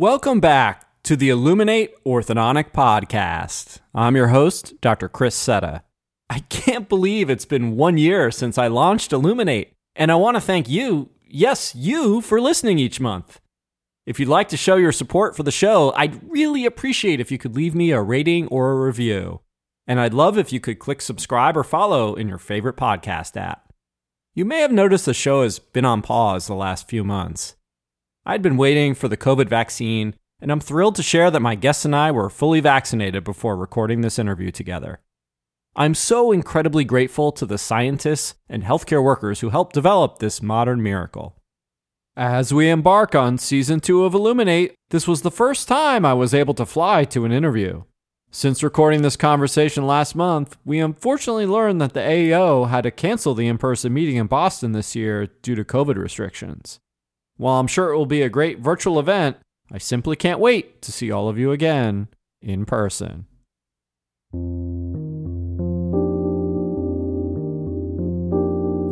Welcome back to the Illuminate Orthodontic Podcast. I'm your host, Dr. Chris Setta. I can't believe it's been one year since I launched Illuminate, and I want to thank you, yes, you, for listening each month. If you'd like to show your support for the show, I'd really appreciate if you could leave me a rating or a review. And I'd love if you could click subscribe or follow in your favorite podcast app. You may have noticed the show has been on pause the last few months. I'd been waiting for the COVID vaccine, and I'm thrilled to share that my guests and I were fully vaccinated before recording this interview together. I'm so incredibly grateful to the scientists and healthcare workers who helped develop this modern miracle. As we embark on season two of Illuminate, this was the first time I was able to fly to an interview. Since recording this conversation last month, we unfortunately learned that the AAO had to cancel the in person meeting in Boston this year due to COVID restrictions. While I'm sure it will be a great virtual event, I simply can't wait to see all of you again in person.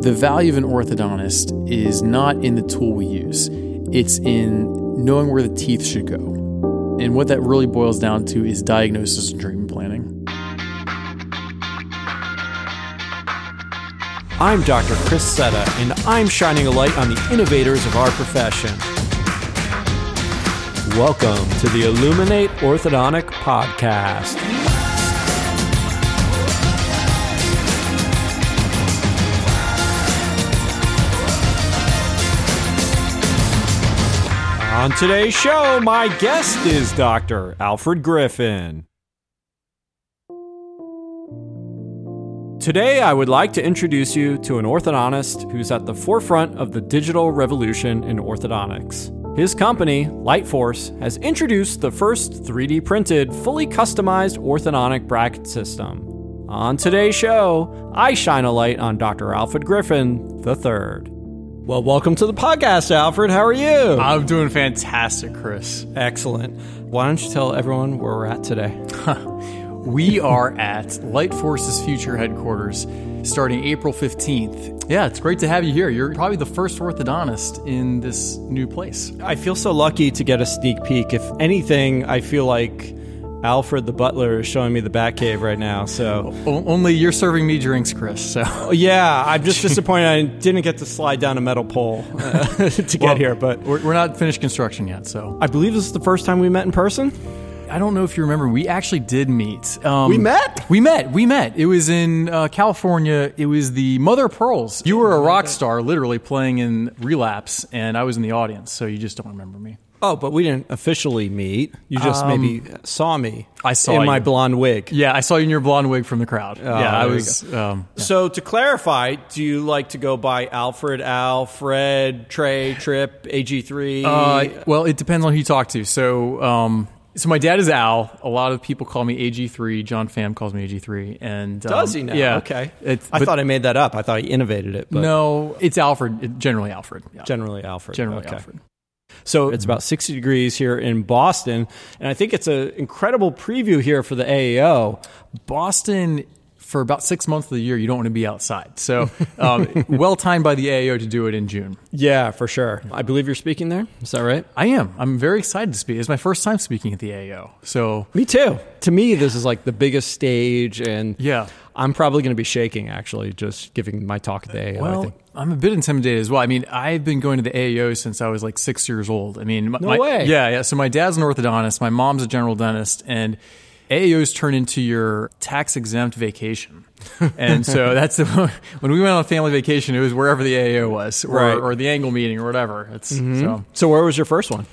The value of an orthodontist is not in the tool we use, it's in knowing where the teeth should go. And what that really boils down to is diagnosis and treatment planning. I'm Dr. Chris Setta, and I'm shining a light on the innovators of our profession. Welcome to the Illuminate Orthodontic Podcast. On today's show, my guest is Dr. Alfred Griffin. Today, I would like to introduce you to an orthodontist who's at the forefront of the digital revolution in orthodontics. His company, Lightforce, has introduced the first 3D printed, fully customized orthodontic bracket system. On today's show, I shine a light on Dr. Alfred Griffin III. Well, welcome to the podcast, Alfred. How are you? I'm doing fantastic, Chris. Excellent. Why don't you tell everyone where we're at today? we are at Light Force's future headquarters starting April 15th. Yeah, it's great to have you here. You're probably the first orthodontist in this new place. I feel so lucky to get a sneak peek. If anything, I feel like Alfred the butler is showing me the Batcave right now. So only you're serving me drinks, Chris. So oh, yeah, I'm just disappointed I didn't get to slide down a metal pole uh, to get well, here. But we're, we're not finished construction yet. So I believe this is the first time we met in person. I don't know if you remember. We actually did meet. Um, we met. We met. We met. It was in uh, California. It was the Mother Pearls. You were a rock star, literally playing in Relapse, and I was in the audience. So you just don't remember me. Oh, but we didn't officially meet. You just um, maybe saw me. I saw in you. my blonde wig. Yeah, I saw you in your blonde wig from the crowd. Oh, yeah, I was. Um, yeah. So to clarify, do you like to go by Alfred, Al, Fred, Trey, Trip, AG3? Uh, well, it depends on who you talk to. So. Um, so my dad is Al. A lot of people call me AG3. John Pham calls me AG3. And um, does he now? Yeah. Okay. I thought I made that up. I thought he innovated it. But. No, it's Alfred. Generally Alfred. Yeah. Generally Alfred. Generally okay. Alfred. So it's about 60 degrees here in Boston. And I think it's an incredible preview here for the AAO. Boston, for about six months of the year, you don't want to be outside. So um, well timed by the AAO to do it in June. Yeah, for sure. I believe you're speaking there. Is that right? I am. I'm very excited to speak. It's my first time speaking at the AAO. So me too. To me, this is like the biggest stage, and yeah, I'm probably going to be shaking actually, just giving my talk at the AAO. Well, I'm a bit intimidated as well. I mean, I've been going to the AAO since I was like six years old. I mean, no my, way. Yeah, yeah. So my dad's an orthodontist. My mom's a general dentist, and AAOs turn into your tax exempt vacation. and so that's the, when we went on family vacation, it was wherever the AAO was, or, right. or the angle meeting, or whatever. It's, mm-hmm. so. so where was your first one?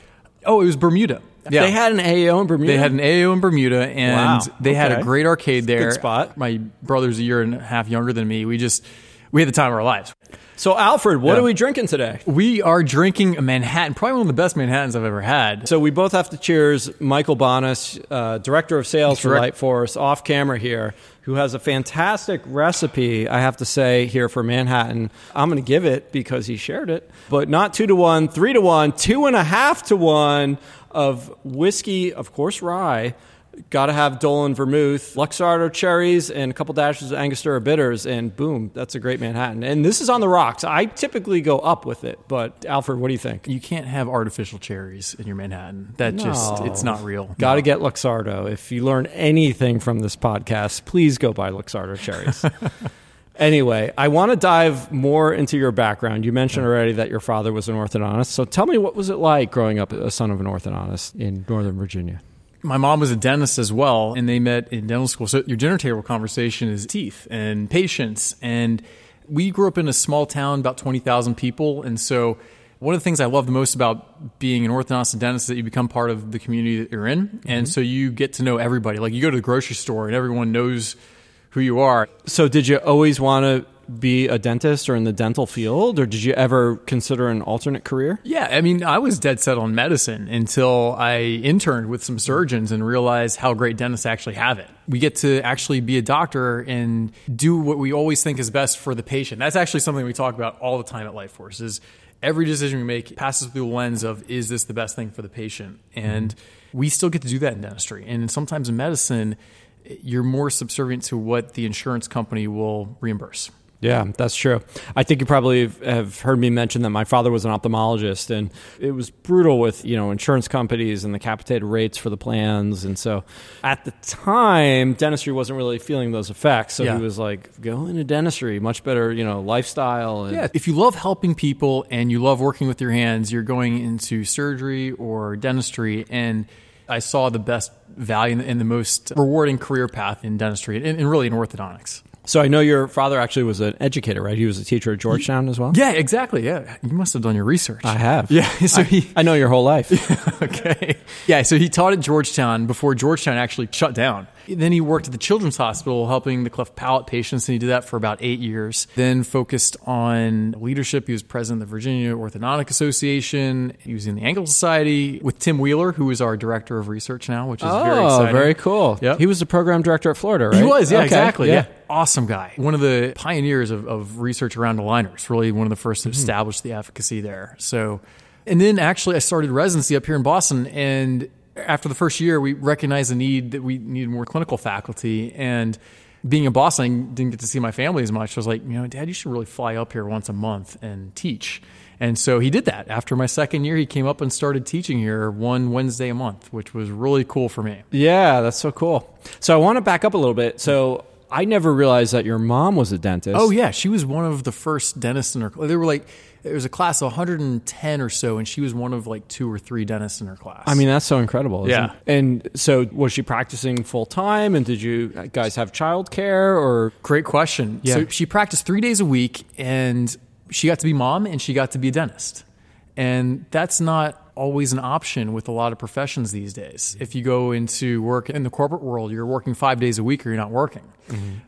Oh, it was Bermuda. Yeah. They had an AAO in Bermuda. They had an AAO in Bermuda, and wow. they okay. had a great arcade there. Good spot. My brother's a year and a half younger than me. We just we had the time of our lives. So, Alfred, what Yeah. are we drinking today? We are drinking a Manhattan, probably one of the best Manhattans I've ever had. So we both have to cheers Michael Bonas, uh, director of sales for Direct- Lightforce, off camera here, who has a fantastic recipe. I have to say here for Manhattan. I'm going to give it because he shared it, but not two to one, three to one, two and a half to one of whiskey, of course, rye. Got to have Dolin Vermouth, Luxardo cherries, and a couple dashes of Angostura bitters, and boom, that's a great Manhattan. And this is on the rocks. I typically go up with it, but Alfred, what do you think? You can't have artificial cherries in your Manhattan. That just, it's not real. Got to No. get Luxardo. If you learn anything from this podcast, please go buy Luxardo cherries. anyway, I want to dive more into your background. You mentioned already that your father was an orthodontist. So tell me, what was it like growing up a son of an orthodontist in Northern Virginia? My mom was a dentist as well, and they met in dental school. So your dinner table conversation is teeth and patients. And we grew up in a small town, about 20,000 people. And so one of the things I love the most about being an orthodontist and dentist is that you become part of the community that you're in. And mm-hmm. so you get to know everybody. Like you go to the grocery store and everyone knows who you are. So, did you always want to be a dentist or in the dental field, or did you ever consider an alternate career? Yeah, I mean, I was dead set on medicine until I interned with some surgeons and realized how great dentists actually have it. We get to actually be a doctor and do what we always think is best for the patient. That's actually something we talk about all the time at LightForce is every decision we make passes through the lens of is this the best thing for the patient? And mm-hmm. we still get to do that in dentistry. And sometimes in medicine, you're more subservient to what the insurance company will reimburse. Yeah, that's true. I think you probably have heard me mention that my father was an ophthalmologist, and it was brutal with you know insurance companies and the capitated rates for the plans. And so, at the time, dentistry wasn't really feeling those effects. So Yeah. he was like, "Go into dentistry, much better, you know, lifestyle." And Yeah, if you love helping people and you love working with your hands, you're going into surgery or dentistry. And I saw the best value and the most rewarding career path in dentistry and, and really in orthodontics. So I know your father actually was an educator, right? He was a teacher at Georgetown as well. Yeah, exactly. Yeah, you must have done your research. I have. Yeah, so I, he- I know your whole life. okay. Yeah, so he taught at Georgetown before Georgetown actually shut down. Then he worked at the Children's Hospital helping the cleft palate patients, and he did that for about eight years. Then focused on leadership. He was president of the Virginia Orthodontic Association. He was in the Angle Society with Tim Wheeler, who is our director of research now, which is very oh, exciting. very cool. Yep. He was the program director at Florida, right? He was, yeah, Okay, exactly. Yeah. Awesome guy. One of the pioneers of, of research around aligners, really one of the first to mm-hmm. establish the efficacy there. So, and then actually I started residency up here in Boston and after the first year, we recognized the need that we needed more clinical faculty and being in Boston, I didn't get to see my family as much. I was like, you know, Dad, you should really fly up here once a month and teach. And so he did that. After my second year, he came up and started teaching here one Wednesday a month, which was really cool for me. Yeah, that's so cool. So I want to back up a little bit. So I never realized that your mom was a dentist. Oh yeah, she was one of the first dentists in her. There were like there was a class of 110 or so, and she was one of like two or three dentists in her class. I mean, that's so incredible. isn't Yeah. it? And so was she practicing full time? And did you guys have childcare or? great question. Yeah. So she practiced three days a week, and she got to be mom, and she got to be a dentist, and that's not always an option with a lot of professions these days. If you go into work in the corporate world, you're working five days a week, or you're not working,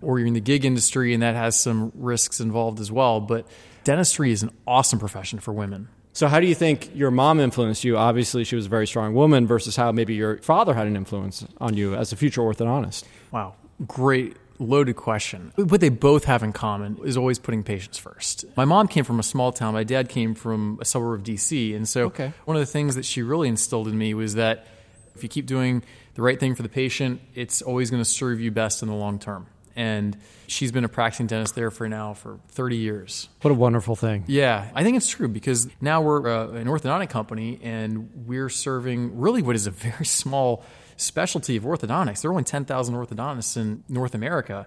or you're in the gig industry, and that has some risks involved as well. But dentistry is an awesome profession for women. So how do you think your mom influenced you? Obviously, she was a very strong woman versus how maybe your father had an influence on you as a future orthodontist. Wow, great loaded question. What they both have in common is always putting patients first. My mom came from a small town. My dad came from a suburb of DC, and so Okay. one of the things that she really instilled in me was that if you keep doing the right thing for the patient, it's always going to serve you best in the long term. And she's been a practicing dentist there for now for 30 years. What a wonderful thing. Yeah, I think it's true because now we're uh, an orthodontic company and we're serving really what is a very small specialty of orthodontics. There are only 10,000 orthodontists in North America.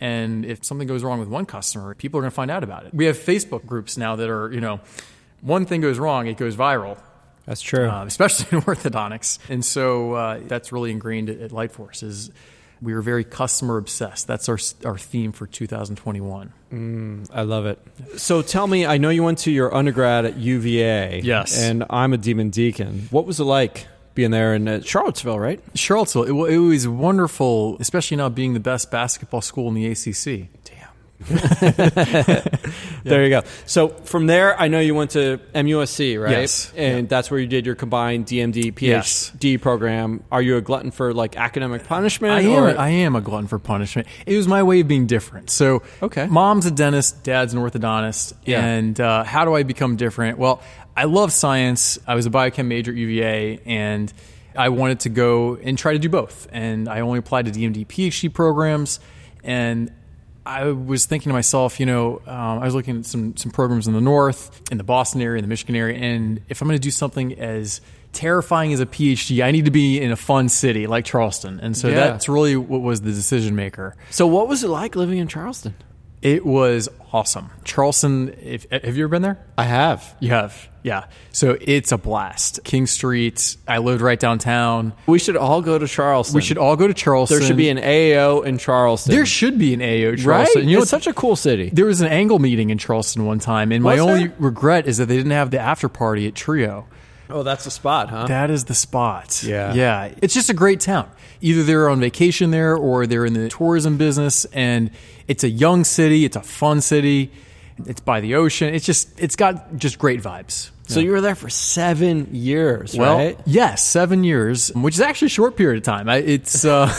And if something goes wrong with one customer, people are going to find out about it. We have Facebook groups now that are, you know, one thing goes wrong, it goes viral, That's true. uh, especially in orthodontics. And so uh, that's really ingrained at, at Lightforce is we are very customer obsessed. That's our, our theme for 2021. I love it. So tell me, I know you went to your undergrad at UVA. Yes. And I'm a demon deacon. What was it like being there in uh, Charlottesville, right? Charlottesville, it, it was wonderful, especially now being the best basketball school in the ACC. Damn. There you go. So from there, I know you went to MUSC, right? Yes. And that's where you did your combined DMD Yes. PhD program. Are you a glutton for like academic punishment? I am, or- a, I am a glutton for punishment. It was my way of being different. So, Okay. mom's a dentist, dad's an orthodontist. Yeah. And uh, how do I become different? Well, I love science. I was a biochem major at UVA, and I wanted to go and try to do both. And I only applied to DMD PhD programs. And I was thinking to myself, you know, um, I was looking at some some programs in the north, in the Boston area, in the Michigan area, and if I'm going to do something as terrifying as a PhD, I need to be in a fun city like Charleston. And so Yeah. that's really what was the decision maker. So, what was it like living in Charleston? It was awesome. Charleston, if, have you ever been there? I have. You have, yeah. So it's a blast. King Street. I lived right downtown. We should all go to Charleston. We should all go to Charleston. There should be an AAO in Charleston. There should be an AO right. Charleston. You know, it's such a cool city. there was an angle meeting in Charleston one time, and my Was only there? regret is that they didn't have the after party at Trio. Oh, that's the spot, huh? That is the spot. Yeah. Yeah. It's just a great town. Either they're on vacation there or they're in the tourism business and it's a young city, it's a fun city. It's by the ocean. It's just it's got just great vibes. So you were there for seven years, Well, right? yes, seven years, which is actually a short period of time. I, it's uh,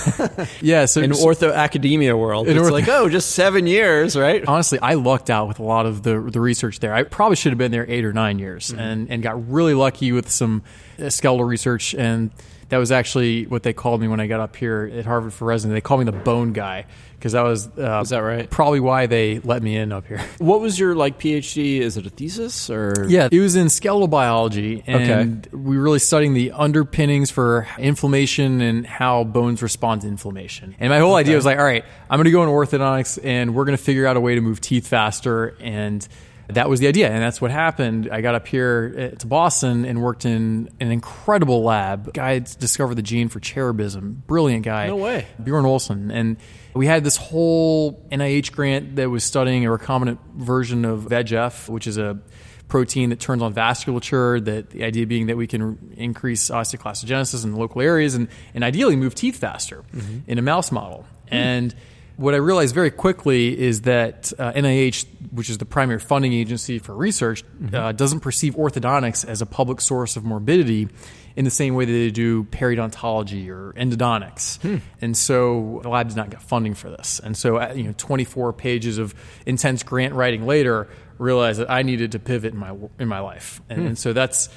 yeah. So In ortho academia world, it's ortho- like oh, just seven years, right? honestly, I lucked out with a lot of the the research there. I probably should have been there eight or nine years, Mm-hmm. and and got really lucky with some uh, skeletal research, and that was actually what they called me when I got up here at Harvard for residency. They called me the bone guy because that was uh, Is that right? Probably why they let me in up here. What was your like PhD? Is it a thesis or Yeah, it was in skeletal biology, and we were really studying the underpinnings for inflammation and how bones respond to inflammation. And my whole idea was like, all right, I'm going to go in orthodontics, and we're going to figure out a way to move teeth faster. And that was the idea, and that's what happened. I got up here uh, to Boston and worked in an incredible lab. Guy discovered the gene for cherubism. Brilliant guy. No way. Bjorn Olsen. And we had this whole NIH grant that was studying a recombinant version of VEGF, which is a protein that turns on vasculature. That the idea being that we can increase osteoclastogenesis in local areas and, and ideally move teeth faster mm-hmm. in a mouse model. Hmm. And what I realized very quickly is that uh, NIH, which is the primary funding agency for research, uh, doesn't perceive orthodontics as a public source of morbidity in the same way that they do periodontology or endodontics. And so the lab did not get funding for this. And so, uh, you know, 24 pages of intense grant writing later, realized that I needed to pivot in my in my life. And, and so that's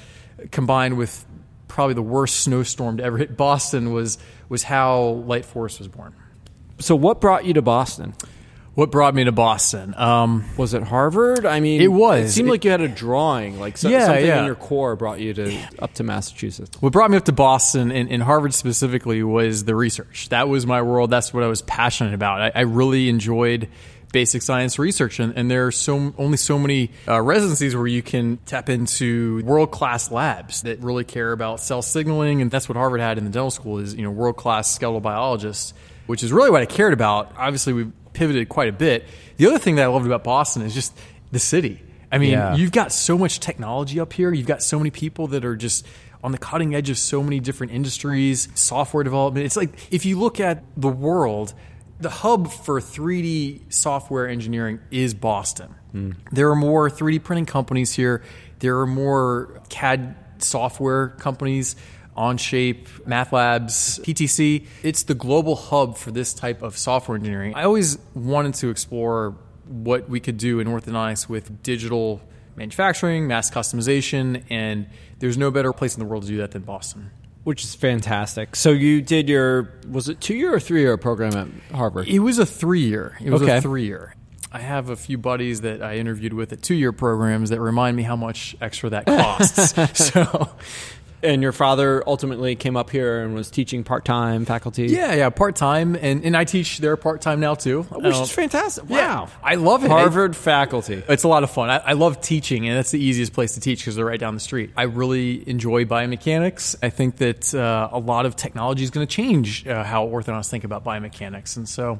combined with probably the worst snowstorm to ever hit Boston was was how Light Force was born. So, what brought you to Boston? What brought me to Boston? Um, Was it Harvard? I mean, It was. It seemed It- like you had a drawing, like so, Yeah, something yeah. in your core brought you to up to Massachusetts. What brought me up to Boston and, and Harvard specifically was the research. That was my world. That's what I was passionate about. I, I really enjoyed basic science research, and, and there are so only so many uh, residencies where you can tap into world class labs that really care about cell signaling, and that's what Harvard had in the dental school is you know world class skeletal biologists, which is really what I cared about. Obviously, we pivoted quite a bit. The other thing that I loved about Boston is just the city. I mean, Yeah. you've got so much technology up here. You've got so many people that are just on the cutting edge of so many different industries, software development. It's like if you look at the world, the hub for 3D software engineering is Boston. Hmm. There are more 3D printing companies here. There are more CAD software companies. Onshape, Math Labs, PTC. It's the global hub for this type of software engineering. I always wanted to explore what we could do in orthodontics with digital manufacturing, mass customization, and there's no better place in the world to do that than Boston. Which is fantastic. So you did your was it two year or three year program at Harvard? It was a three year. It was Okay. a three year. I have a few buddies that I interviewed with at two year programs that remind me how much extra that costs. so, And your father ultimately came up here and was teaching part time faculty. yeah, yeah, part time, and, and I teach there part time now too. which is fantastic. yeah, Wow, I love it. Harvard faculty. It's a lot of fun. I, I love teaching, and that's the easiest place to teach because they're right down the street. I really enjoy biomechanics. I think that uh, a lot of technology is going to change uh, how orthodontists think about biomechanics, and so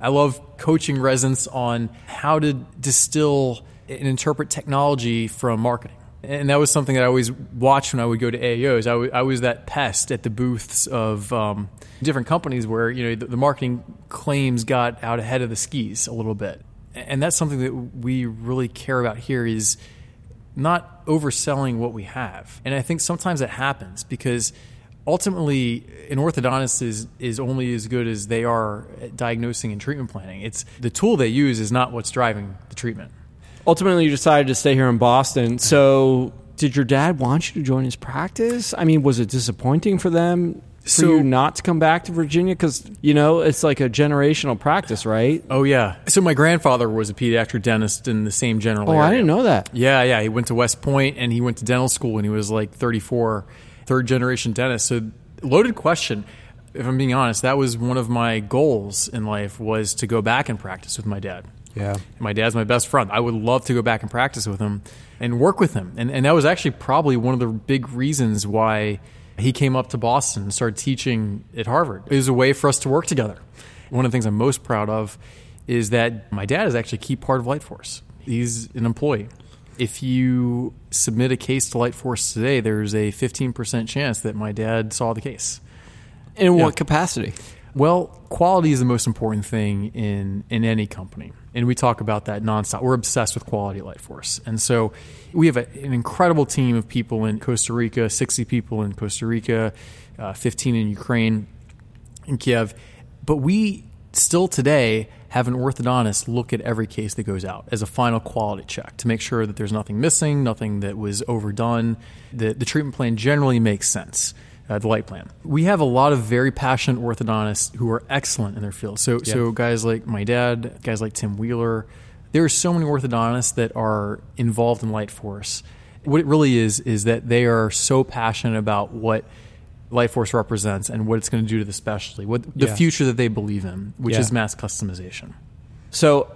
I love coaching residents on how to distill and interpret technology from marketing. And that was something that I always watched when I would go to AAOs. I was that pest at the booths of um, different companies where you know the, the marketing claims got out ahead of the skis a little bit. And that's something that we really care about here is not overselling what we have. And i think sometimes that happens because ultimately an orthodontist is, is only as good as they are at diagnosing and treatment planning. It's the tool they use is not what's driving the treatment Ultimately, you decided to stay here in Boston. So did your dad want you to join his practice? I mean, was it disappointing for them for So- you not to come back to Virginia? Because you know it's like a generational practice, right? Oh yeah. So my grandfather was a pediatric dentist in the same general Oh, area. I didn't know that. Yeah, yeah. He went to West Point and he went to dental school when he was like 34, third generation dentist. So loaded question. If I'm being honest, that was one of my goals in life was to go back and practice with my dad. Yeah. My dad's my best friend. I would love to go back and practice with him and work with him. And, and that was actually probably one of the big reasons why he came up to Boston and started teaching at Harvard. It was a way for us to work together. One of the things I'm most proud of is that my dad is actually a key part of Lightforce. He's an employee. If you submit a case to Lightforce today, there's a 15% chance that my dad saw the case. In Yeah. what capacity? Well, quality is the most important thing in, in any company. And we talk about that nonstop. We're obsessed with quality at Lightforce. And so we have a, an incredible team of people in Costa Rica, 60 people in Costa Rica, uh, 15 in Ukraine, in Kiev. But we still today have an orthodontist look at every case that goes out as a final quality check to make sure that there's nothing missing, nothing that was overdone. The, the treatment plan generally makes sense. Uh, the light plan. We have a lot of very passionate orthodontists who are excellent in their field. So, so guys like my dad, guys like Tim Wheeler, there are so many orthodontists that are involved in Light Force. What it really is is that they are so passionate about what Light Force represents and what it's going to do to the specialty, what the Yeah. future that they believe in, which Yeah. is mass customization. So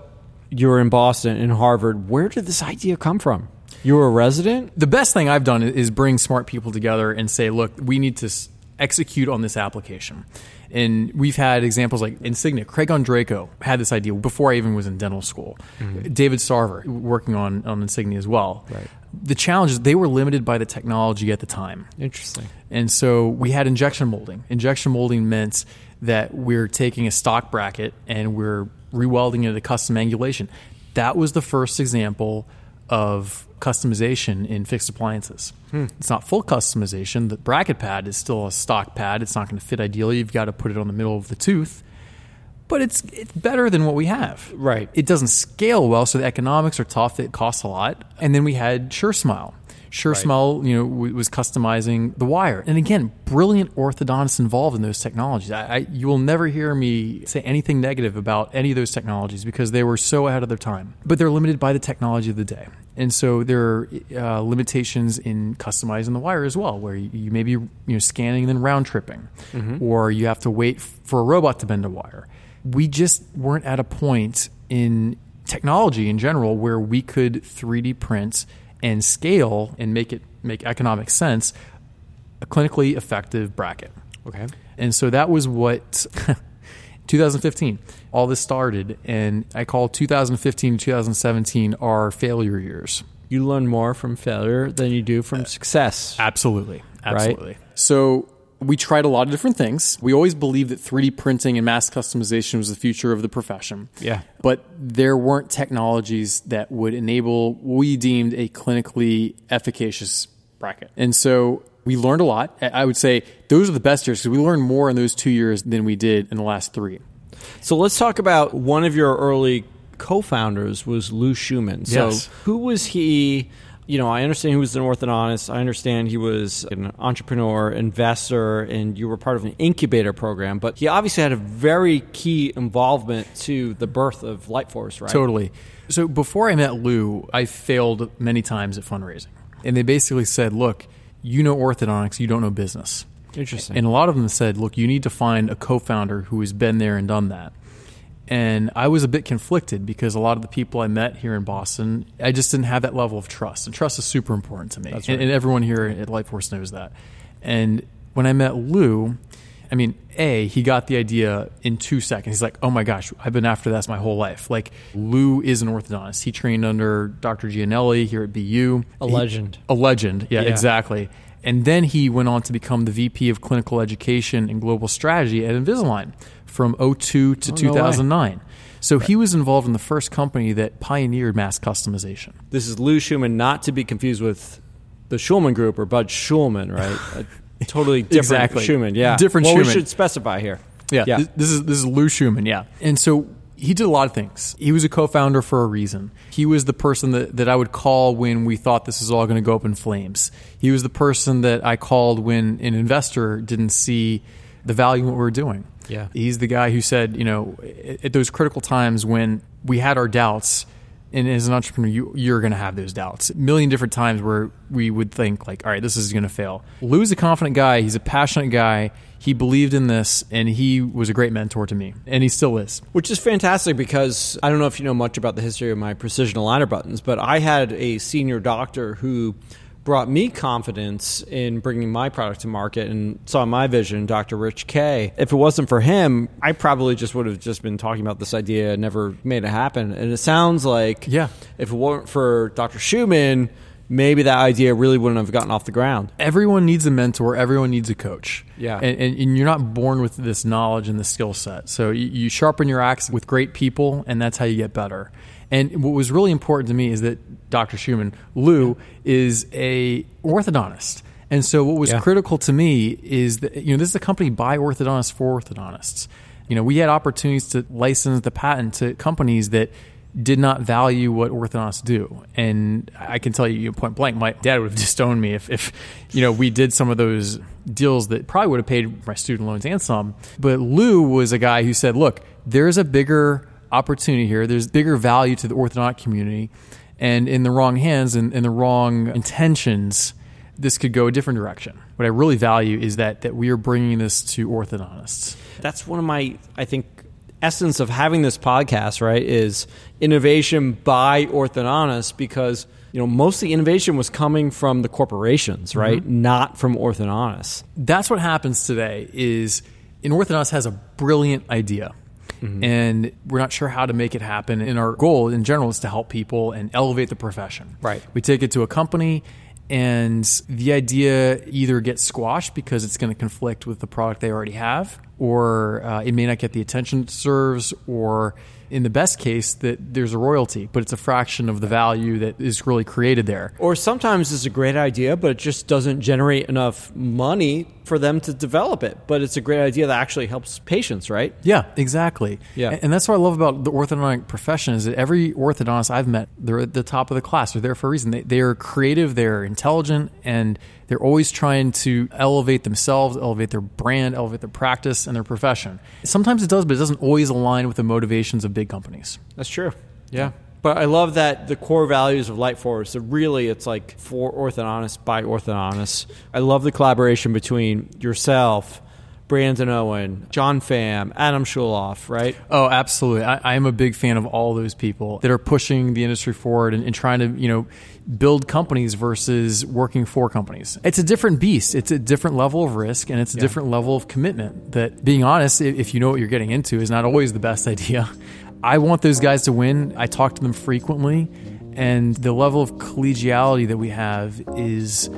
you're in Boston, in Harvard. Where did this idea come from? You were a resident. The best thing I've done is bring smart people together and say, look, we need to execute on this application. And we've had examples like Insignia. Craig Andreiko had this idea before I even was in dental school. Mm-hmm. David Sarver working on, on Insignia as well. Right. The challenge is they were limited by the technology at the time. Interesting. And so we had injection molding. Injection molding meant that we're taking a stock bracket and we're rewelding it to custom angulation. That was the first example of customization in fixed appliances. Hmm. It's not full customization. The bracket pad is still a stock pad. It's not going to fit ideally. You've got to put it on the middle of the tooth. But it's it's better than what we have. Right. It doesn't scale well, so the economics are tough. It costs a lot. And then we had Sure Smile. Sure you know, w- was customizing the wire. And again, brilliant orthodontists involved in those technologies. I, I, you will never hear me say anything negative about any of those technologies because they were so ahead of their time. But they're limited by the technology of the day. And so there are uh, limitations in customizing the wire as well, where you, you may be you know, scanning and then round tripping, or you have to wait for a robot to bend a wire we just weren't at a point in technology in general where we could 3D print and scale and make it make economic sense a clinically effective bracket. Okay. And so that was what 2015 all this started and I call 2015 and 2017 our failure years. You learn more from failure than you do from uh, success. Absolutely. Absolutely. So we tried a lot of different things. We always believed that 3D printing and mass customization was the future of the profession. Yeah. But there weren't technologies that would enable what we deemed a clinically efficacious bracket. And so we learned a lot. I would say those are the best years because we learned more in those two years than we did in the last three. So let's talk about one of your early co-founders was Lou Shuman. So Yes. who was he? You know, I understand he was an orthodontist. I understand he was an entrepreneur, investor, and you were part of an incubator program. But he obviously had a very key involvement to the birth of Lightforce, right? Totally. So before I met Lou, I failed many times at fundraising. And they basically said, look, you know orthodontics, you don't know business. Interesting. And a lot of them said, look, you need to find a co founder who has been there and done that. And I was a bit conflicted because a lot of the people I met here in Boston, I just didn't have that level of trust. And trust is super important to me. That's and, right. and everyone here at Lightforce knows that. And when I met Lou, I mean, A, he got the idea in two seconds. He's like, oh my gosh, I've been after this my whole life. Like, Lou is an orthodontist. He trained under Dr. Gianelly here at BU. A He- legend. a legend. Yeah, Yeah. exactly. And then he went on to become the VP of Clinical Education and Global Strategy at Invisalign from 02 to Oh, no 2009. So he was involved in the first company that pioneered mass customization. This is Lou Shuman, not to be confused with the Schulman Group or Bud Schulman, right? A totally different Exactly. Shuman. Yeah, Different well, we should specify here. Yeah, Yeah. This, this is this is Lou Shuman. Yeah, and so He did a lot of things. He was a co founder for a reason. He was the person that, that I would call when we thought this was all going to go up in flames. He was the person that I called when an investor didn't see the value in what we were doing. Yeah. He's the guy who said, you know, at, those critical times when we had our doubts, and as an entrepreneur, you, you're going to have those doubts. A million different times where we would think, like, all right, this is going to fail. Lou's a confident guy. He's a passionate guy. He believed in this, and he was a great mentor to me, and he still is. Which is fantastic because I don't know if you know much about the history of my precision aligner buttons, but I had a senior doctor who brought me confidence in bringing my product to market and saw my vision, Dr. Rich K. If it wasn't for him, I probably just would have just been talking about this idea and never made it happen. And it sounds like Yeah. if it weren't for Dr. Shuman, maybe that idea really wouldn't have gotten off the ground. Everyone needs a mentor. Everyone needs a coach. Yeah. And, and, and you're not born with this knowledge and the skill set. So you, you sharpen your axe with great people, and that's how you get better. And what was really important to me is that Dr. Shuman, Lou, is a orthodontist. And so what was Yeah. critical to me is that you know this is a company by orthodontists for orthodontists. You know, we had opportunities to license the patent to companies that did not value what orthodontists do. And I can tell you point blank, my dad would have disowned me if, if you know we did some of those deals that probably would have paid my student loans and some. But Lou was a guy who said, look, there's a bigger opportunity here. There's bigger value to the orthodontic community. And in the wrong hands and in the wrong intentions, this could go a different direction. What I really value is that that we are bringing this to orthodontists. That's one of my, I think, essence of having this podcast, right? Is innovation by orthodontists because you know most of the innovation was coming from the corporations, mm-hmm. right? Not from orthodontists. That's what happens today. Is an orthodontist has a brilliant idea. And we're not sure how to make it happen. And our goal in general is to help people and elevate the profession. Right. We take it to a company, and the idea either gets squashed because it's going to conflict with the product they already have, or uh, it may not get the attention it serves or in the best case, that there's a royalty, but it's a fraction of the value that is really created there. Or sometimes it's a great idea, but it just doesn't generate enough money for them to develop it. But it's a great idea that actually helps patients, right? Yeah, exactly. Yeah. And that's what I love about the orthodontic profession is that every orthodontist I've met, they're at the top of the class. They're there for a reason. They, they are creative, they're intelligent, and they're always trying to elevate themselves, elevate their brand, elevate their practice and their profession. Sometimes it does, but it doesn't always align with the motivations of big companies. That's true. Yeah. But I love that the core values of Lightforce, so really it's like for orthodontists by orthodontists. I love the collaboration between yourself, Brandon Owen, John Pham, Adam Schulhof, right? Oh, absolutely. I, I am a big fan of all those people that are pushing the industry forward and, and trying to, you know, build companies versus working for companies. It's a different beast. It's a different level of risk and it's a different level of commitment that being honest, if you know what you're getting into is not always the best idea. I want those guys to win. I talk to them frequently and the level of collegiality that we have is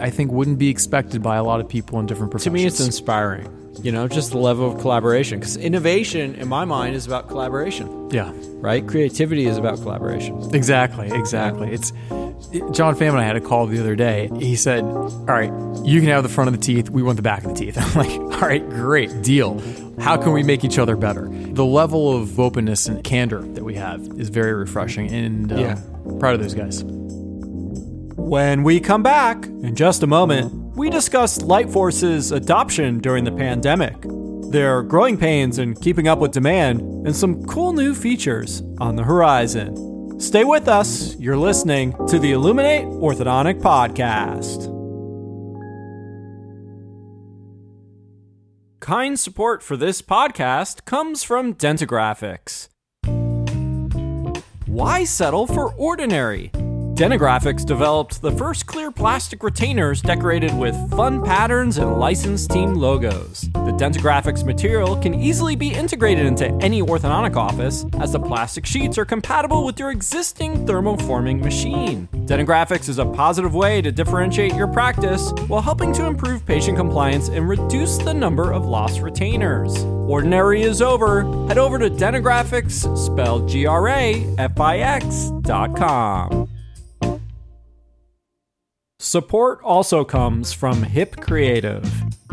I think wouldn't be expected by a lot of people in different professions. To me, it's inspiring. You know, just the level of collaboration. Because innovation, in my mind, is about collaboration, yeah. right? Creativity is about collaboration. Exactly, exactly. It's it- John Pham and I had a call the other day. He said, "All right, you can have the front of the teeth. We want the back of the teeth." I'm like, "All right, great deal. How can we make each other better?" The level of openness and candor that we have is very refreshing, and uh, Yeah. proud of those guys. When we come back, in just a moment, we discuss Lightforce's adoption during the pandemic, their growing pains in keeping up with demand, and some cool new features on the horizon. Stay with us. You're listening to the Illuminate Orthodontic Podcast. Kind support for this podcast comes from Dentagrafix. Why settle for ordinary? Dentagrafix developed the first clear plastic retainers decorated with fun patterns and licensed team logos. The Dentagrafix material can easily be integrated into any orthodontic office, as the plastic sheets are compatible with your existing thermoforming machine. Dentagrafix is a positive way to differentiate your practice while helping to improve patient compliance and reduce the number of lost retainers. Ordinary is over. Head over to Dentagrafix, spelled G R A F I X dot com. Support also comes from Hip Creative.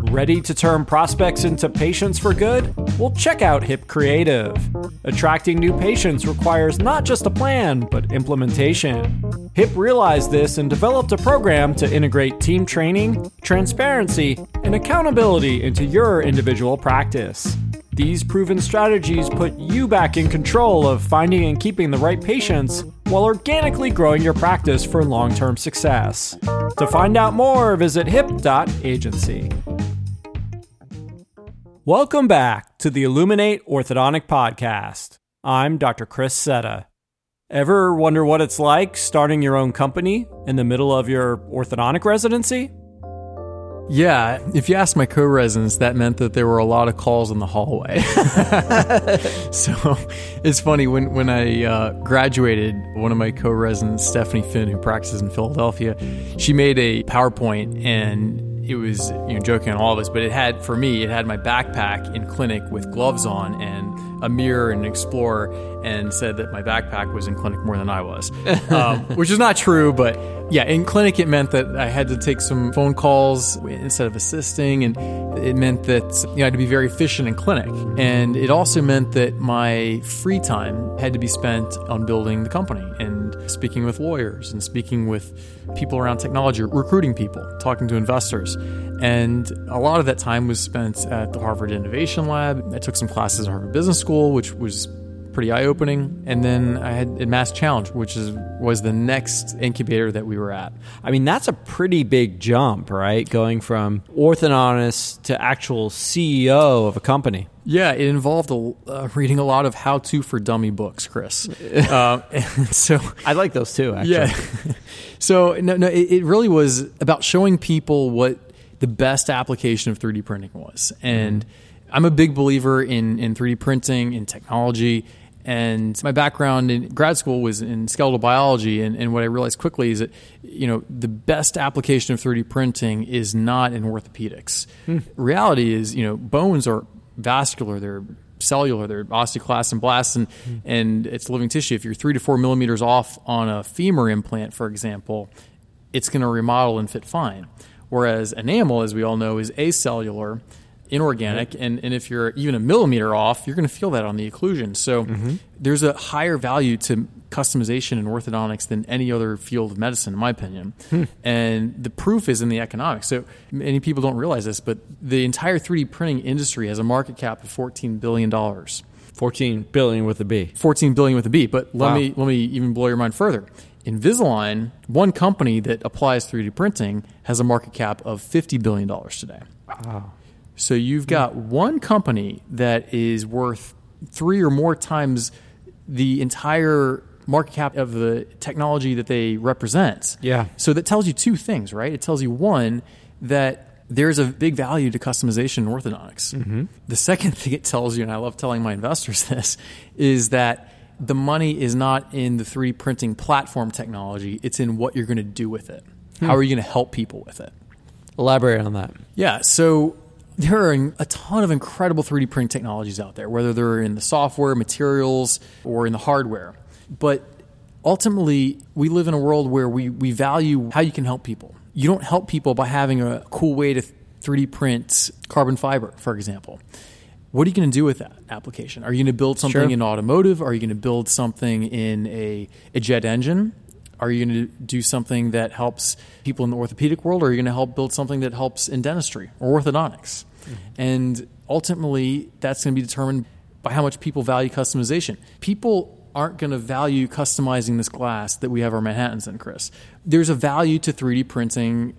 Ready to turn prospects into patients for good? Well, check out Hip Creative. Attracting new patients requires not just a plan, but implementation. HIP realized this and developed a program to integrate team training, transparency, and accountability into your individual practice. These proven strategies put you back in control of finding and keeping the right patients while organically growing your practice for long term success. To find out more, visit hip.agency. Welcome back to the Illuminate Orthodontic Podcast. I'm Dr. Chris Setta. Ever wonder what it's like starting your own company in the middle of your orthodontic residency? Yeah, if you ask my co-residents, that meant that there were a lot of calls in the hallway. so it's funny when when I uh, graduated, one of my co-residents, Stephanie Finn, who practices in Philadelphia, she made a PowerPoint and it was you know joking on all of us, but it had for me it had my backpack in clinic with gloves on and a mirror and an explorer, and said that my backpack was in clinic more than I was, um, which is not true. But yeah, in clinic it meant that I had to take some phone calls instead of assisting, and it meant that you know, I had to be very efficient in clinic, and it also meant that my free time had to be spent on building the company and speaking with lawyers and speaking with people around technology, recruiting people, talking to investors. And a lot of that time was spent at the Harvard Innovation Lab. I took some classes at Harvard Business School, which was pretty eye opening. And then I had at Mass Challenge, which is was the next incubator that we were at. I mean, that's a pretty big jump, right? Going from orthodontist to actual CEO of a company. Yeah, it involved a, uh, reading a lot of how to for dummy books, Chris. uh, so I like those too. Actually. Yeah. so no, no, it, it really was about showing people what the best application of 3D printing was. And mm-hmm. I'm a big believer in, in 3D printing, in technology. And my background in grad school was in skeletal biology. And, and what I realized quickly is that, you know, the best application of 3D printing is not in orthopedics. Hmm. Reality is, you know, bones are vascular, they're cellular, they're osteoclasts and blasts, and, hmm. and it's living tissue. If you're three to four millimeters off on a femur implant, for example, it's going to remodel and fit fine. Whereas enamel, as we all know, is acellular, inorganic, and, and if you're even a millimeter off, you're going to feel that on the occlusion. So mm-hmm. there's a higher value to customization in orthodontics than any other field of medicine, in my opinion. Hmm. And the proof is in the economics. So many people don't realize this, but the entire 3D printing industry has a market cap of $14 billion. 14 billion with a B. 14 billion with a B. But let wow. me let me even blow your mind further. Invisalign, one company that applies 3D printing, has a market cap of $50 billion today. Wow. So you've got one company that is worth three or more times the entire market cap of the technology that they represent. Yeah. So that tells you two things, right? It tells you one, that there's a big value to customization in orthodontics. Mm-hmm. The second thing it tells you, and I love telling my investors this, is that the money is not in the 3D printing platform technology, it's in what you're going to do with it. Hmm. How are you going to help people with it? Elaborate on that. Yeah, so there are a ton of incredible 3D printing technologies out there, whether they're in the software, materials, or in the hardware. But ultimately, we live in a world where we, we value how you can help people. You don't help people by having a cool way to 3D print carbon fiber, for example what are you going to do with that application? Are you going to build something sure. in automotive? Are you going to build something in a, a jet engine? Are you going to do something that helps people in the orthopedic world? Or are you going to help build something that helps in dentistry or orthodontics? Mm-hmm. And ultimately, that's going to be determined by how much people value customization. People aren't going to value customizing this glass that we have our Manhattans in, Chris. There's a value to 3D printing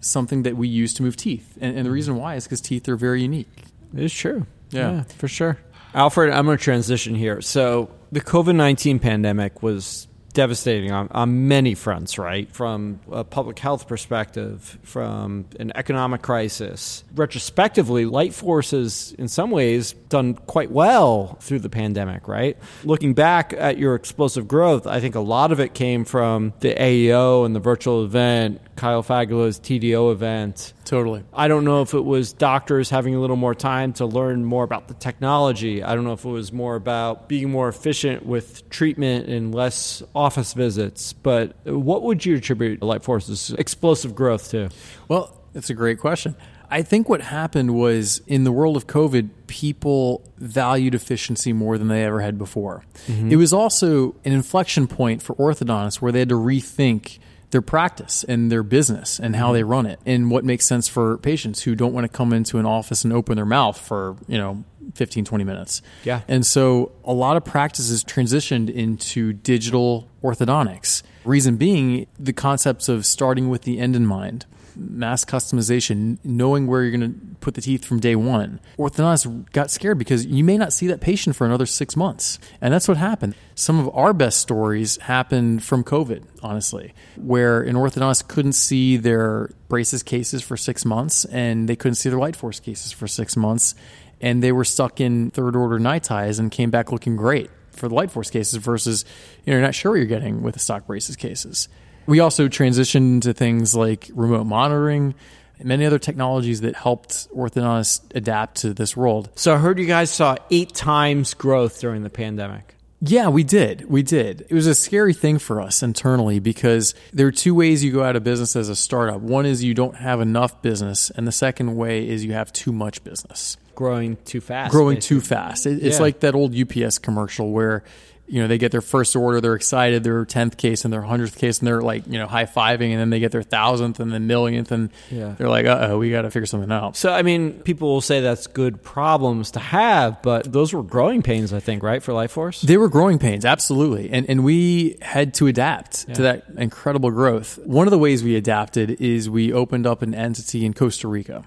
something that we use to move teeth. And, and the reason why is because teeth are very unique. It is true. Yeah, yeah for sure. Alfred, I'm going to transition here. So, the COVID 19 pandemic was devastating on, on many fronts, right? From a public health perspective, from an economic crisis. Retrospectively, Light Force has, in some ways, done quite well through the pandemic, right? Looking back at your explosive growth, I think a lot of it came from the AAO and the virtual event, Kyle Fagala's TDO event. Totally. I don't know if it was doctors having a little more time to learn more about the technology. I don't know if it was more about being more efficient with treatment and less office visits. But what would you attribute Lightforce's explosive growth to? Well, that's a great question. I think what happened was in the world of COVID, people valued efficiency more than they ever had before. Mm-hmm. It was also an inflection point for orthodontists where they had to rethink their practice and their business and how they mm-hmm. run it and what makes sense for patients who don't want to come into an office and open their mouth for, you know, 15, 20 minutes. Yeah. And so a lot of practices transitioned into digital orthodontics. Reason being the concepts of starting with the end in mind, mass customization, knowing where you're going to put the teeth from day one. Orthodontists got scared because you may not see that patient for another six months. And that's what happened. Some of our best stories happened from COVID, honestly, where an orthodontist couldn't see their braces cases for six months and they couldn't see their light force cases for six months and they were stuck in third order night ties and came back looking great for the light force cases versus you know you're not sure what you're getting with the stock braces cases. We also transitioned to things like remote monitoring and many other technologies that helped orthodontists adapt to this world. So I heard you guys saw eight times growth during the pandemic. Yeah, we did. We did. It was a scary thing for us internally because there are two ways you go out of business as a startup. One is you don't have enough business, and the second way is you have too much business. Growing too fast. growing basically. too fast. It's Yeah. like that old UPS commercial where you know they get their first order, they're excited, their tenth case and their hundredth case, and they're like you know high fiving, and then they get their thousandth and then millionth, and Yeah. they're like, uh oh, we got to figure something out. So I mean, people will say that's good problems to have, but those were growing pains, I think, right, for LightForce. They were growing pains, absolutely. And, and we had to adapt to that incredible growth. One of the ways we adapted is we opened up an entity in Costa Rica.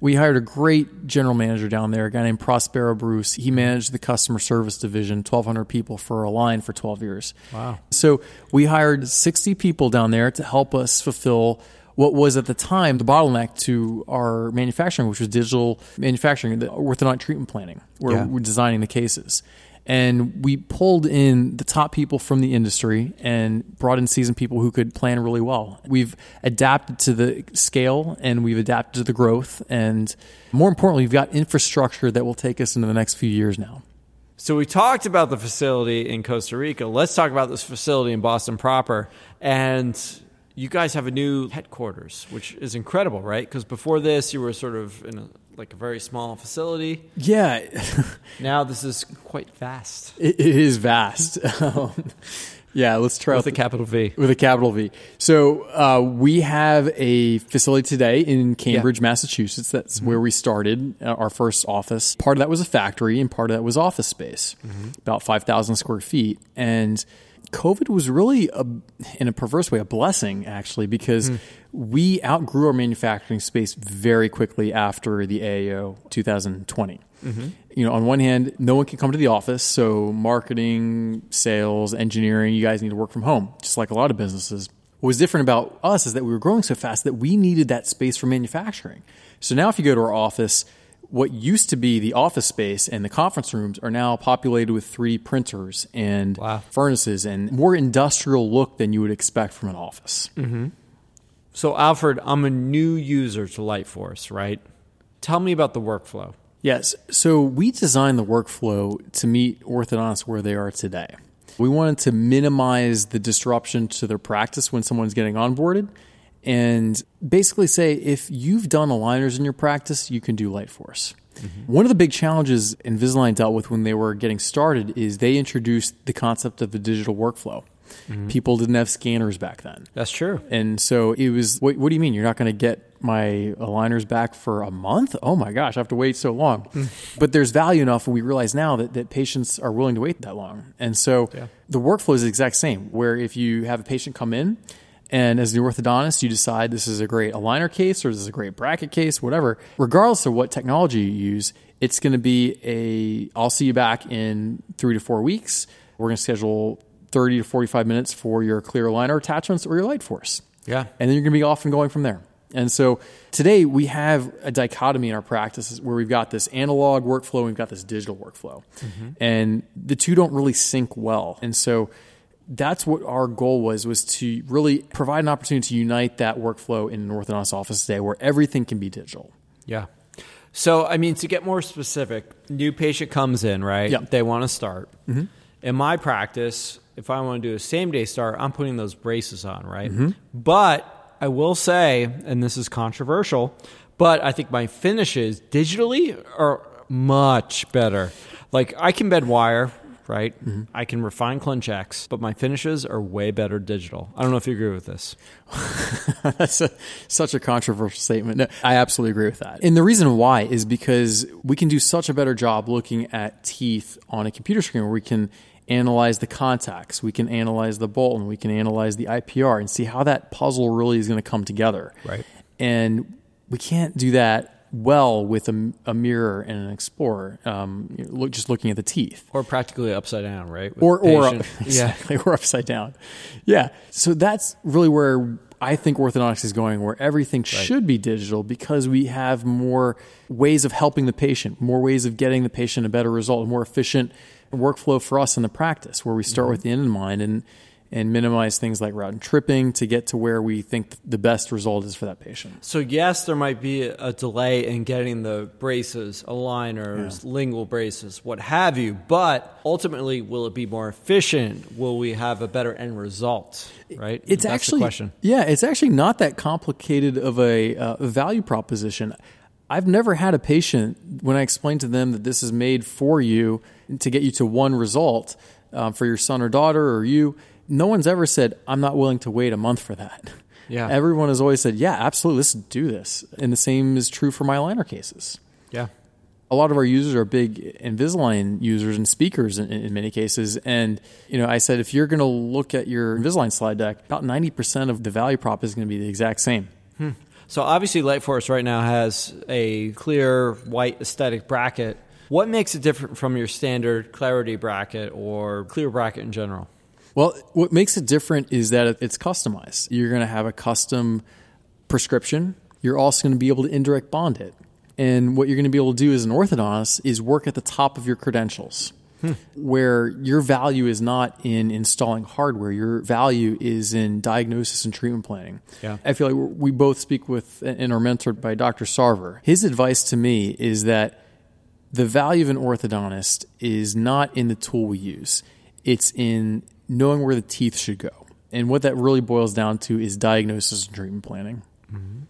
We hired a great general manager down there, a guy named Prospero Bruce. He managed the customer service division, 1,200 people for Align for 12 years. Wow. So we hired 60 people down there to help us fulfill what was at the time the bottleneck to our manufacturing, which was digital manufacturing, the orthodontic treatment planning, where Yeah. we're designing the cases. And we pulled in the top people from the industry and brought in seasoned people who could plan really well. We've adapted to the scale and we've adapted to the growth. And more importantly, we've got infrastructure that will take us into the next few years now. So we talked about the facility in Costa Rica. Let's talk about this facility in Boston proper. And you guys have a new headquarters, which is incredible, right? Because before this, you were sort of in a, like a very small facility. Yeah, Now this is quite vast it, it is vast. Um, yeah, let's try out with a capital V. with a capital V. So uh, we have a facility today in Cambridge, Massachusetts. That's where we started uh, our first office. Part of that was a factory, and part of that was office space, about five thousand square feet. And COVID was really, a, in a perverse way, a blessing actually, because hmm. we outgrew our manufacturing space very quickly after the AAO 2020 mm-hmm. you know, on one hand, no one can come to the office, so marketing, sales, engineering, you guys need to work from home, just like a lot of businesses. What was different about us is that we were growing so fast that we needed that space for manufacturing. So now, if you go to our office, what used to be the office space and the conference rooms are now populated with 3D printers and Wow. furnaces and more industrial look than you would expect from an office. Mm-hmm. So Alfred, I'm a new user to Lightforce, right? Tell me about the workflow. Yes. So we designed the workflow to meet orthodontists where they are today. We wanted to minimize the disruption to their practice when someone's getting onboarded and basically say if you've done aligners in your practice, you can do light force. Mm-hmm. One of the big challenges Invisalign dealt with when they were getting started is they introduced the concept of the digital workflow. Mm-hmm. People didn't have scanners back then. That's true. And so it was, what, what do you mean? You're not going to get my aligners back for a month? Oh my gosh, I have to wait so long. Mm. but there's value enough, and we realize now that, that patients are willing to wait that long. And so the workflow is the exact same, where if you have a patient come in, and as the orthodontist, you decide this is a great aligner case or this is a great bracket case, whatever. Regardless of what technology you use, it's going to be a I'll see you back in three to four weeks. We're going to schedule 30 to 45 minutes for your clear aligner attachments or your light force. Yeah. And then you're going to be off and going from there. And so today we have a dichotomy in our practices where we've got this analog workflow and we've got this digital workflow. Mm-hmm. And the two don't really sync well. And so that's what our goal was was to really provide an opportunity to unite that workflow in an orthodontist office today where everything can be digital. Yeah. So, I mean, to get more specific, new patient comes in, right? Yeah. They want to start. Mm-hmm. In my practice, if I want to do a same day start, I'm putting those braces on, right? Mm-hmm. But I will say, and this is controversial, But I think my finishes digitally are much better. Like I can bed wire, right? Mm-hmm. I can refine X, but my finishes are way better digital. I don't know if you agree with this. That's a, such a controversial statement. No, I absolutely agree with that. And the reason why is because we can do such a better job looking at teeth on a computer screen where we can analyze the contacts, we can analyze the bolt, and we can analyze the IPR and see how that puzzle really is going to come together. Right. And we can't do that well with a, a mirror and an explorer, um, you know, look, just looking at the teeth Or practically upside down, right? With or or patient- exactly, or upside down. Yeah. So that's really where I think orthodontics is going, where everything should be digital because we have more ways of helping the patient, more ways of getting the patient a better result, a more efficient workflow for us in the practice, where we start Mm-hmm. with the end in mind and and minimize things like route and tripping to get to where we think the best result is for that patient. So yes, there might be a delay in getting the braces, aligners, lingual braces, what have you. But ultimately, will it be more efficient? Will we have a better end result? Right? It's That's actually the question. Yeah, it's actually not that complicated of a uh, value proposition. I've never had a patient when I explain to them that this is made for you to get you to one result um, for your son or daughter or you. No one's ever said, "I'm not willing to wait a month for that." Yeah. everyone has always said, "Yeah, absolutely, let's do this." And the same is true for my liner cases Yeah. a lot of our users are big Invisalign users and speakers in, in many cases. And, you know, I said, if you're going to look at your Invisalign slide deck, about 90% of the value prop is going to be the exact same. Hmm. So obviously, Lightforce right now has a clear white aesthetic bracket. What makes it different from your standard clarity bracket or clear bracket in general? Well, what makes it different is that it's customized. You're going to have a custom prescription. You're also going to be able to indirect bond it. And what you're going to be able to do as an orthodontist is work at the top of your credentials, hmm. where your value is not in installing hardware. Your value is in diagnosis and treatment planning. Yeah. I feel like we both speak with and are mentored by Dr. Sarver. His advice to me is that the value of an orthodontist is not in the tool we use. It's in knowing where the teeth should go. And what that really boils down to is diagnosis and treatment planning. Mm-hmm.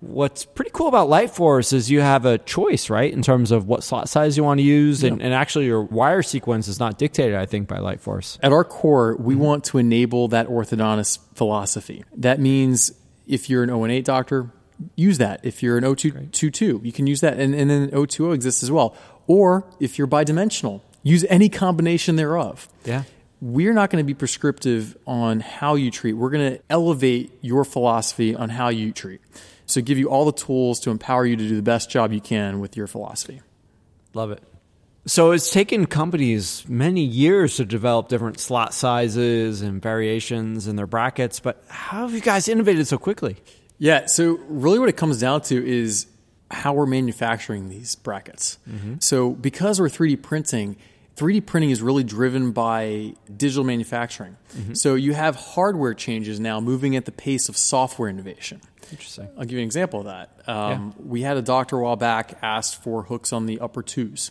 What's pretty cool about Lightforce is you have a choice, right, in terms of what slot size you want to use, and, and actually your wire sequence is not dictated, I think, by Lightforce. At our core, we mm-hmm. want to enable that orthodontist philosophy. That means if you're an 018 doctor, use that. If you're an 0222, you can use that. And, and then 020 exists as well. Or if you're bidimensional, use any combination thereof. Yeah. We're not going to be prescriptive on how you treat. We're going to elevate your philosophy on how you treat. So give you all the tools to empower you to do the best job you can with your philosophy. Love it. So it's taken companies many years to develop different slot sizes and variations in their brackets, but how have you guys innovated so quickly? Yeah, so really what it comes down to is how we're manufacturing these brackets. Mm-hmm. So because we're 3D printing, 3D printing is really driven by digital manufacturing. So you have hardware changes now moving at the pace of software innovation. Interesting. I'll give you an example of that. Um, We had a doctor a while back asked for hooks on the upper twos.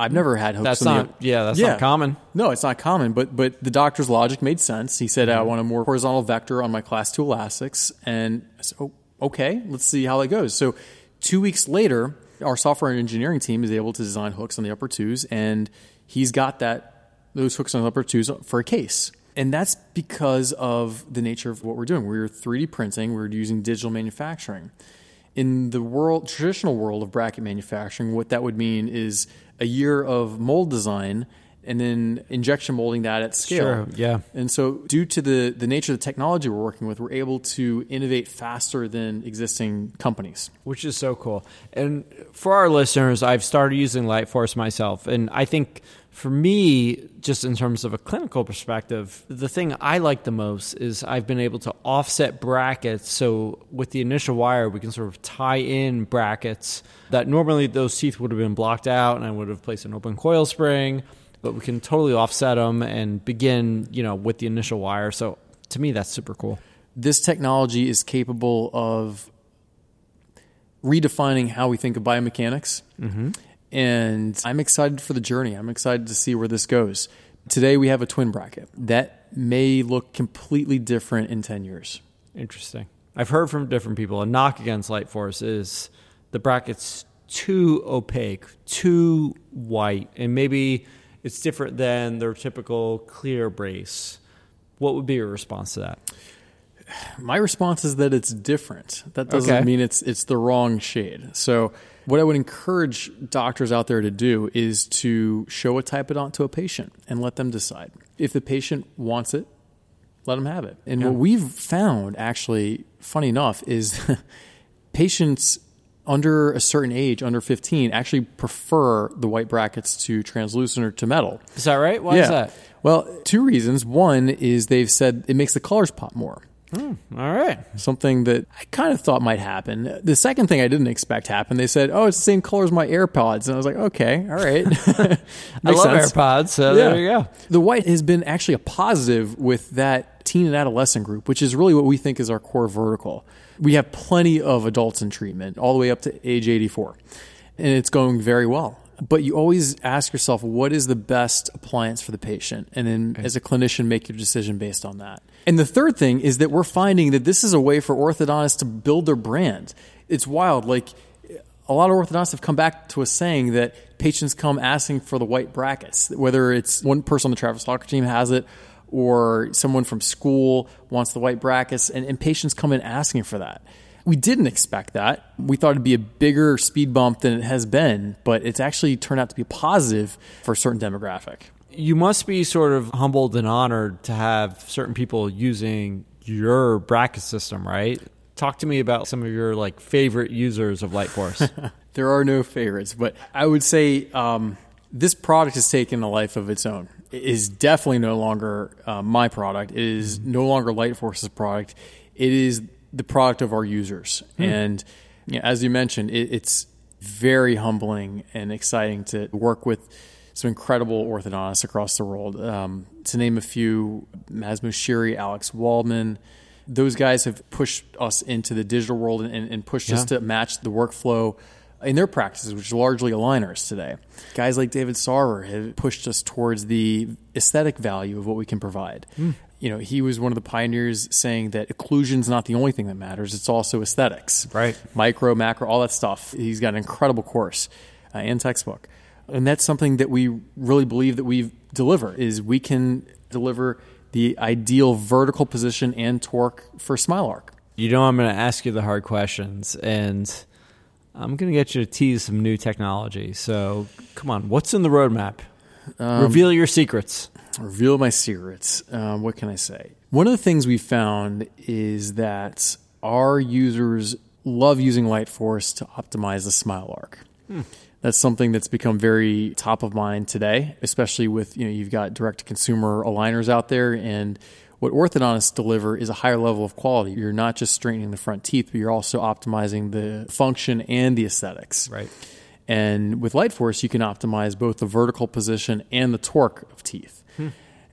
I've never had hooks That's on not, the yeah, that's not common. no, it's not common, but but the doctor's logic made sense. He said, "I want a more horizontal vector on my class two elastics," and I said, "Oh, okay, let's see how that goes." So, two weeks later, our software engineering team is able to design hooks on the upper twos, and he's got that those hooks on the upper twos for a case. And that's because of the nature of what we're doing. We're 3D printing. We're using digital manufacturing in the world traditional world of bracket manufacturing what that would mean is a year of mold design and then injection molding that at scale Sure, yeah. and so due to the the nature of the technology we're working with we're able to innovate faster than existing companies which is so cool. And for our listeners, I've started using Lightforce myself, and I think for me, just in terms of a clinical perspective, the thing I like the most is I've been able to offset brackets. So with the initial wire, we can sort of tie in brackets that normally those teeth would have been blocked out, and I would have placed an open coil spring. But we can totally offset them and begin, you know, with the initial wire. So to me, that's super cool. this technology is capable of redefining how we think of biomechanics. Mm-hmm. And I'm excited for the journey. I'm excited to see where this goes. Today, we have a twin bracket that may look completely different in 10 years. Interesting. I've heard from different people a knock against Light Force is the bracket's too opaque, too white, and maybe it's different than their typical clear brace. What would be your response to that? My response is that it's different. That doesn't Okay. mean it's it's the wrong shade. So what I would encourage doctors out there to do is to show a typodont to a patient and let them decide. If the patient wants it, let them have it. And what we've found actually, funny enough, is patients under a certain age, under 15, actually prefer the white brackets to translucent or to metal. Is that right? Why is that? Well, two reasons. One is they've said it makes the colors pop more. Hmm, all right. Something that I kind of thought might happen. The second thing I didn't expect happened. They said, "Oh, it's the same color as my AirPods," and I was like, "Okay, all right." I love sense. AirPods, so Yeah. there you go. The white has been actually a positive with that teen and adolescent group, which is really what we think is our core vertical. We have plenty of adults in treatment, all the way up to age 84, and it's going very well. But you always ask yourself, what is the best appliance for the patient? And then as a clinician, make your decision based on that. And the third thing is that we're finding that this is a way for orthodontists to build their brand. It's wild. Like, a lot of orthodontists have come back to us saying that patients come asking for the white brackets, whether it's one person on the Travis locker team has it or someone from school wants the white brackets, and, and patients come in asking for that. We didn't expect that. We thought it'd be a bigger speed bump than it has been, but it's actually turned out to be positive for a certain demographic. You must be sort of humbled and honored to have certain people using your bracket system, right? Talk to me about some of your like favorite users of Light Force. There are no favorites, but I would say um, this product has taken a life of its own. It is definitely no longer uh, my product. It is no longer Lightforce's product. It is the product of our users. And you know, as you mentioned, it, it's very humbling and exciting to work with some incredible orthodontists across the world. Um, to name a few, Maz Moshiri, Alex Waldman, those guys have pushed us into the digital world and, and pushed us to match the workflow in their practices, which are largely aligners today. Guys like David Sarver have pushed us towards the aesthetic value of what we can provide. You know, he was one of the pioneers saying that occlusion's not the only thing that matters; it's also aesthetics, Right. Micro, macro, all that stuff. He's got an incredible course uh, and textbook, and that's something that we really believe that we deliver. Is we can deliver the ideal vertical position and torque for Smile Arc. you know, I'm going to ask you the hard questions, and I'm going to get you to tease some new technology. So, come on, what's in the roadmap? Reveal your secrets. Reveal my secrets. Um, what can I say? One of the things we found is that our users love using Lightforce to optimize the smile arc. That's something that's become very top of mind today, especially with you know you've got direct to consumer aligners out there, and what orthodontists deliver is a higher level of quality. You're not just straightening the front teeth, but you're also optimizing the function and the aesthetics. Right. And with Lightforce, you can optimize both the vertical position and the torque of teeth.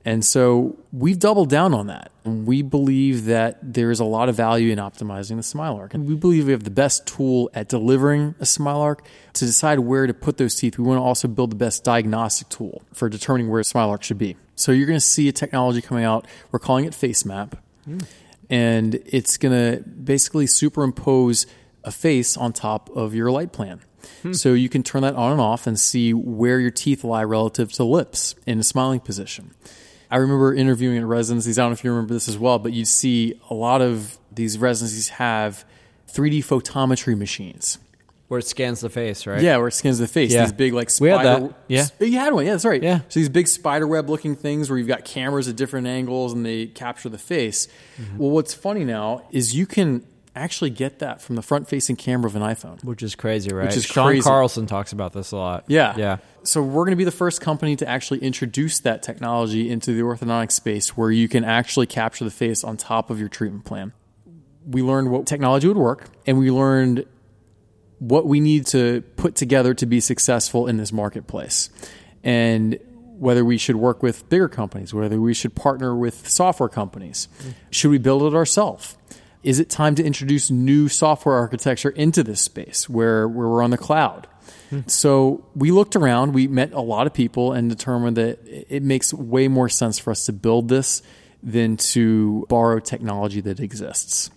And so we've doubled down on that. And we believe that there is a lot of value in optimizing the smile arc. And we believe we have the best tool at delivering a smile arc. To decide where to put those teeth, we want to also build the best diagnostic tool for determining where a smile arc should be. So you're going to see a technology coming out. We're calling it Face Map. Hmm. And it's going to basically superimpose a face on top of your light plan. So you can turn that on and off and see where your teeth lie relative to lips in a smiling position. I remember interviewing at residencies. I don't know if you remember this as well, but you'd see a lot of these residencies have 3D photometry machines. Where it scans the face, right? Yeah, where it scans the face. Yeah. These big like We had that. Yeah. you had one. Yeah, that's right. Yeah. So these big spider web looking things where you've got cameras at different angles and they capture the face. Mm-hmm. Well, what's funny now is you can actually get that from the front facing camera of an iPhone. Which is crazy, right? Which is Sean crazy. Carlson talks about this a lot. Yeah. Yeah. So we're going to be the first company to actually introduce that technology into the orthodontic space where you can actually capture the face on top of your treatment plan. We learned what technology would work and we learned what we need to put together to be successful in this marketplace. And whether we should work with bigger companies, whether we should partner with software companies. Should we build it ourselves? Is it time to introduce new software architecture into this space where, where we're on the cloud? So we looked around, we met a lot of people and determined that it makes way more sense for us to build this than to borrow technology that exists.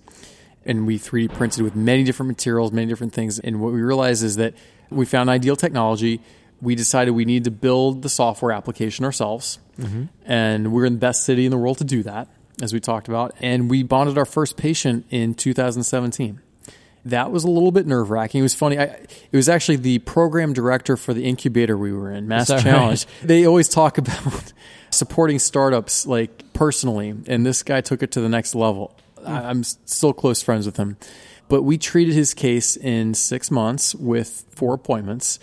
and we 3D printed with many different materials, many different things. And what we realized is that we found ideal technology. We decided we need to build the software application ourselves, mm-hmm. and we're in the best city in the world to do that, as we talked about. And we bonded our first patient in 2017 that was a little bit nerve wracking. It was funny. I, it was actually the program director for the incubator we were in, Mass Challenge. Right? They always talk about supporting startups like personally, and this guy took it to the next level. I'm still close friends with him, but we treated his case in six months with four appointments.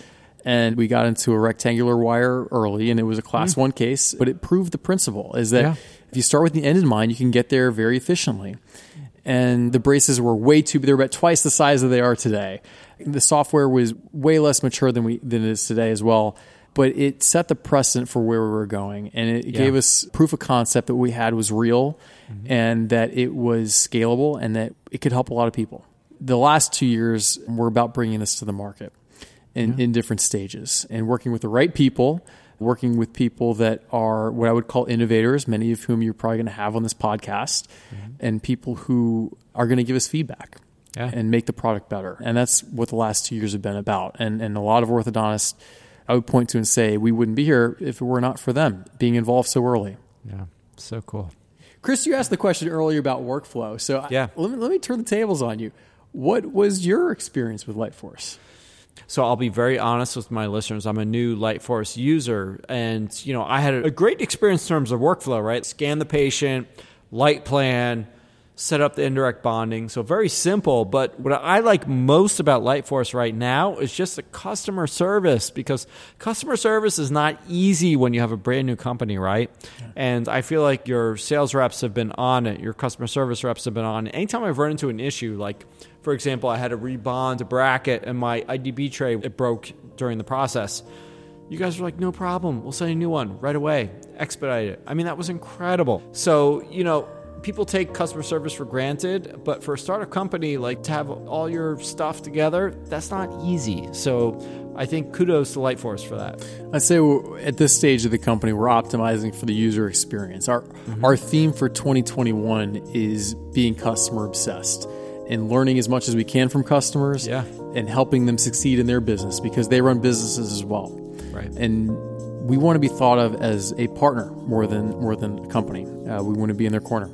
And we got into a rectangular wire early, and it was a class mm. one case, but it proved the principle is that yeah. If you start with the end in mind, you can get there very efficiently and the braces were way too they were about twice the size that they are today. The software was way less mature than we than it is today as well. But it set the precedent for where we were going, and it yeah. gave us proof of concept that we had was real, mm-hmm. and that it was scalable, and that it could help a lot of people. The last two years, we're about bringing this to the market in, yeah. in different stages and working with the right people working with people that are what I would call innovators, many of whom you're probably going to have on this podcast, mm-hmm. and people who are going to give us feedback yeah. and make the product better. And that's what the last two years have been about. And, and a lot of orthodontists I would point to and say we wouldn't be here if it were not for them being involved so early. Yeah, so cool. Chris, you asked the question earlier about workflow. So yeah. I, let, me, let me turn the tables on you. What was your experience with Lightforce? So I'll be very honest with my listeners. I'm a new Lightforce user, and you know I had a great experience in terms of workflow. Right, scan the patient, light plan, set up the indirect bonding. So very simple. But what I like most about Lightforce right now is just the customer service because customer service is not easy when you have a brand new company, right? Yeah. And I feel like your sales reps have been on it, your customer service reps have been on it. Anytime I've run into an issue, like for example, I had to rebond a bracket and my IDB tray it broke during the process. You guys were like, no problem. We'll send a new one right away. Expedite it. I mean, that was incredible. So, you know, people take customer service for granted, but for a startup company, like to have all your stuff together, that's not easy. So I think kudos to Lightforce for that. I'd say at this stage of the company, we're optimizing for the user experience. Our, mm-hmm. our theme for 2021 is being customer obsessed and learning as much as we can from customers yeah. and helping them succeed in their business because they run businesses as well. Right. And we want to be thought of as a partner more than more than a company. Uh, we want to be in their corner.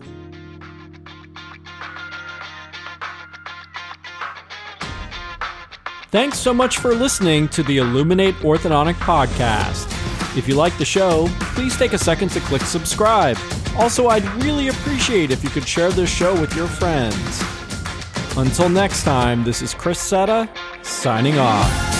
Thanks so much for listening to the Illuminate Orthodontic podcast. If you like the show, please take a second to click subscribe. Also, I'd really appreciate if you could share this show with your friends. Until next time, this is Chris Setta signing off.